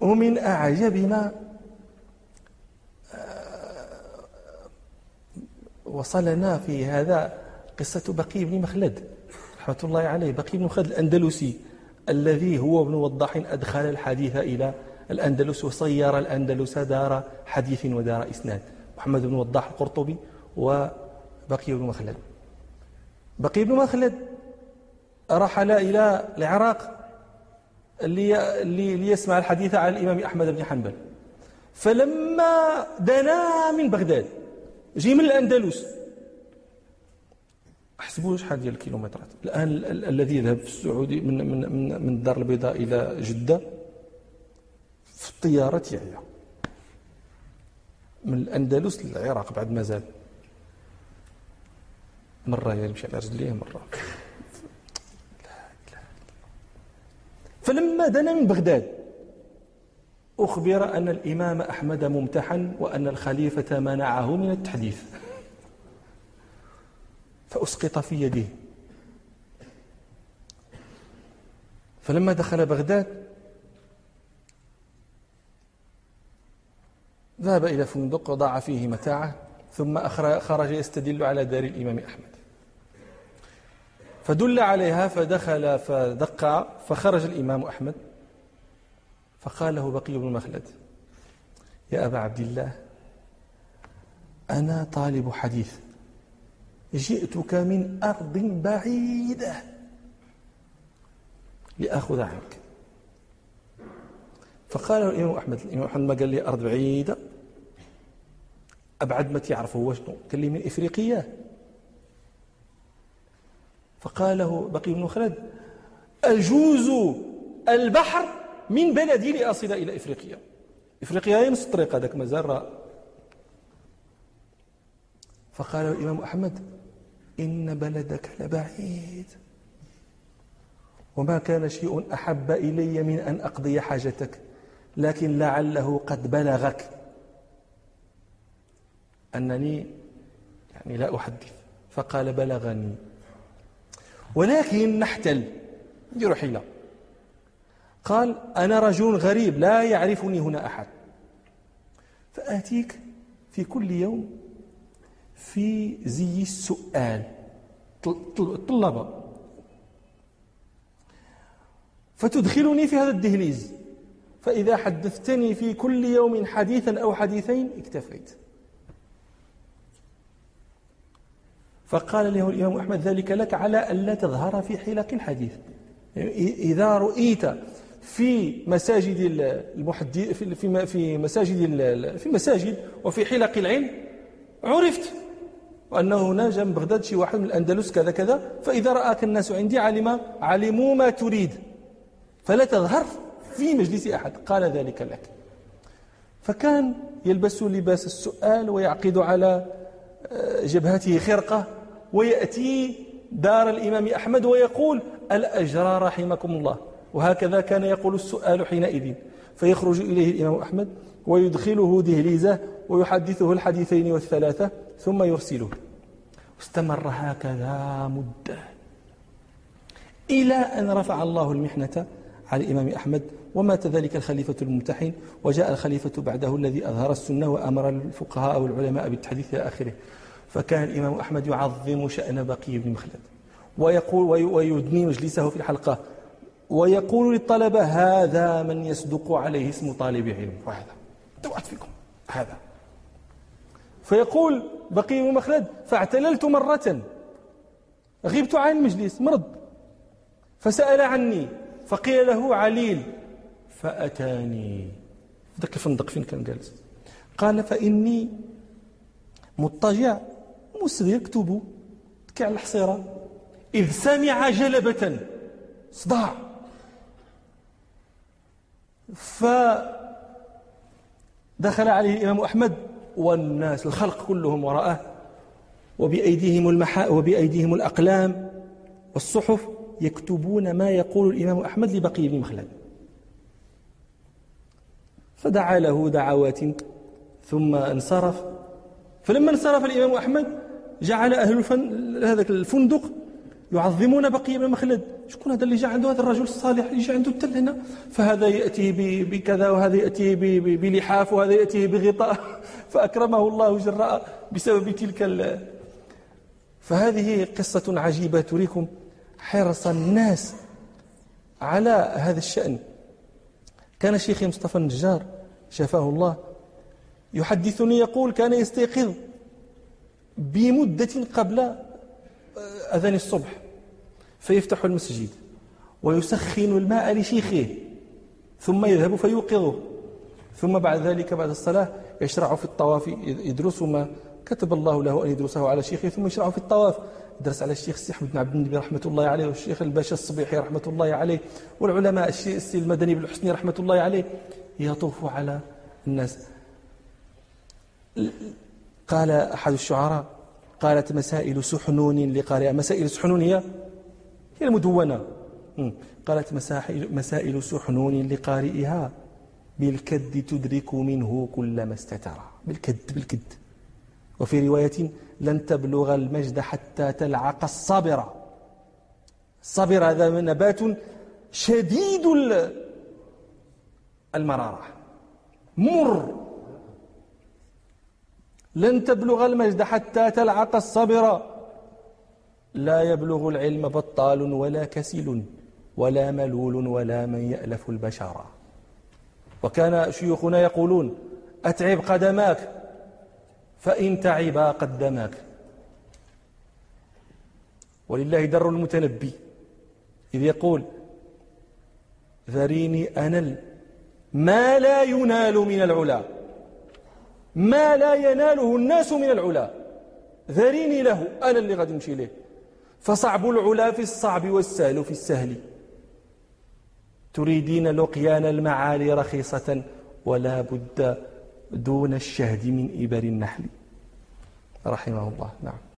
ومن أعجب آه، وصلنا في هذا قصة بقي بن مخلد رحمة الله عليه. بقي بن مخلد الأندلسي الذي هو ابن وضاح أدخل الحديث إلى الأندلس وصير الأندلس دار حديث ودار إسناد. محمد بن وضاح القرطبي وبقي بن مخلد. بقي بن مخلد رحل إلى العراق ليسمع الحديث عن الإمام أحمد بن حنبل. فلما دنا من بغداد جي من الأندلس. أحسبوا شحال ديال الكيلومترات. الآن الذي يذهب في السعودي من من من, من الدار البيضاء إلى جدة في الطيارة يعيا من الأندلس للعراق بعد ما زال مرة يمشي على رجليه مرة. فلما دنا من بغداد أخبر أن الإمام أحمد ممتحن وأن الخليفة منعه من التحديث. فأسقط في يده. فلما دخل بغداد ذهب إلى فندق وضاع فيه متاعه ثم خرج يستدل على دار الإمام أحمد. فدل عليها فدخل فدق فخرج الإمام أحمد فقال له بقي بن مخلد يا أبا عبد الله أنا طالب حديث جئتك من أرض بعيدة لأخذ عنك. فقال له الإمام أحمد الإمام أحمد ما قال لي أرض بعيدة؟ أبعد ما تعرفه هو شنو قال لي من إفريقيا فقال له بقي بن خلد أجوز البحر من بلدي لأصل إلى إفريقيا؟ إفريقيا هي نص الطريق هذاك مازال فقال الإمام أحمد إن بلدك لبعيد وما كان شيء أحب إلي من أن أقضي حاجتك لكن لعله قد بلغك. أنني يعني لا أحدث. فقال بلغني. ولكن نحتل. نديروا حيلة قال أنا رجل غريب لا يعرفني هنا أحد. فآتيك في كل يوم في زي السؤال. الطلبة فتدخلني في هذا الدهليز. فإذا حدثتني في كل يوم حديثا أو حديثين اكتفيت. فقال له الإمام أحمد ذلك لك على ألا تظهر في حلق الحديث. إذا رؤيت في مساجد المحدث في في مساجد في مساجد وفي حلق العلم عرفت وأنه هنا جنب بغداد شي واحد من الأندلس كذا كذا فإذا رآك الناس عندي علم علموا ما تريد. فلا تظهر في مجلس أحد. قال ذلك لك. فكان يلبس لباس السؤال ويعقد على آه، جبهته خرقة. ويأتي دار الإمام أحمد ويقول الأجرى رحمكم الله. وهكذا كان يقول السؤال حينئذ. فيخرج إليه الإمام أحمد ويدخله دهليزة ويحدثه الحديثين والثلاثة ثم يرسله. استمر هكذا مدة إلى أن رفع الله المحنة على الإمام أحمد. ومات ذلك الخليفة الممتحن. وجاء الخليفة بعده الذي أظهر السنة وأمر الفقهاء والعلماء بالتحديث إلى آخره. فكان الإمام أحمد يعظم شأن بقي بن مخلد. ويقول ويدني مجلسه في الحلقة. ويقول للطلبة هذا من يصدق عليه اسم طالب علم. وهذا. توعد فيكم. هذا. فيقول بقي بن مخلد فاعتللت مرة. غبت عن المجلس. مرض. فسأل عني فقيل له عليل فأتاني. ذاك الفندق فين كان جالس؟ قال فإني مضطجع. مسر يكتب تكع الحصيرة. إذ سمع جلبة صداع. فدخل عليه الإمام أحمد والناس الخلق كلهم وراءه. وبأيديهم, المحا وبأيديهم الأقلام والصحف يكتبون ما يقول الإمام أحمد لبقي بن مخلد. فدعا له دعوات ثم انصرف. فلما انصرف الإمام أحمد جعل أهل الفن هذا الفندق يعظمون بقي بن مخلد شكون هذا اللي جاء عنده؟ هذا الرجل الصالح اللي جاء عنده التل هنا. فهذا يأتي بكذا وهذا يأتي بلحاف وهذا يأتي بغطاء. فأكرمه الله جراء بسبب تلك فهذه قصة عجيبة تريكم حرص الناس على هذا الشأن. كان شيخي مصطفى النجار شفاه الله يحدثني يقول كان يستيقظ بمدة قبل آه، أذان الصبح فيفتح المسجد ويسخن الماء لشيخه ثم يذهب فيوقظه ثم بعد ذلك بعد الصلاة يشرع في الطواف يدرس ما كتب الله له أن يدرسه على شيخه ثم يشرع في الطواف. يدرس على الشيخ السي أحمد بن عبد النبي رحمة الله عليه والشيخ الباشا الصبيحي رحمة الله عليه والعلماء السي المدني بن الحسني رحمة الله عليه يطوف على الناس. قال أحد الشعراء قالت مسائل سحنون لقارئ. مسائل سحنون هي هي المدونة. قالت مسائل سحنون لقارئها. بالكد تدرك منه كل ما استتر بالكد بالكد. وفي رواية لن تبلغ المجد حتى تلعق الصبر الصبر هذا نبات شديد المرارة. مر. لن تبلغ المجد حتى تلعق الصبر. لا يبلغ العلم بطال ولا كسل ولا ملول ولا من يألف البشر. وكان شيوخنا يقولون أتعب قدماك فإن تعبا قدماك ولله در المتنبي إذ يقول ذريني أنل ما لا ينال من العلا. ما لا يناله الناس من العلا. ذريني له أنا اللي غادي نمشي له فصعب العلا في الصعب والسهل في السهل. تريدين لقيان المعالي رخيصة ولا بد دون الشهد من إبر النحل. رحمه الله. نعم.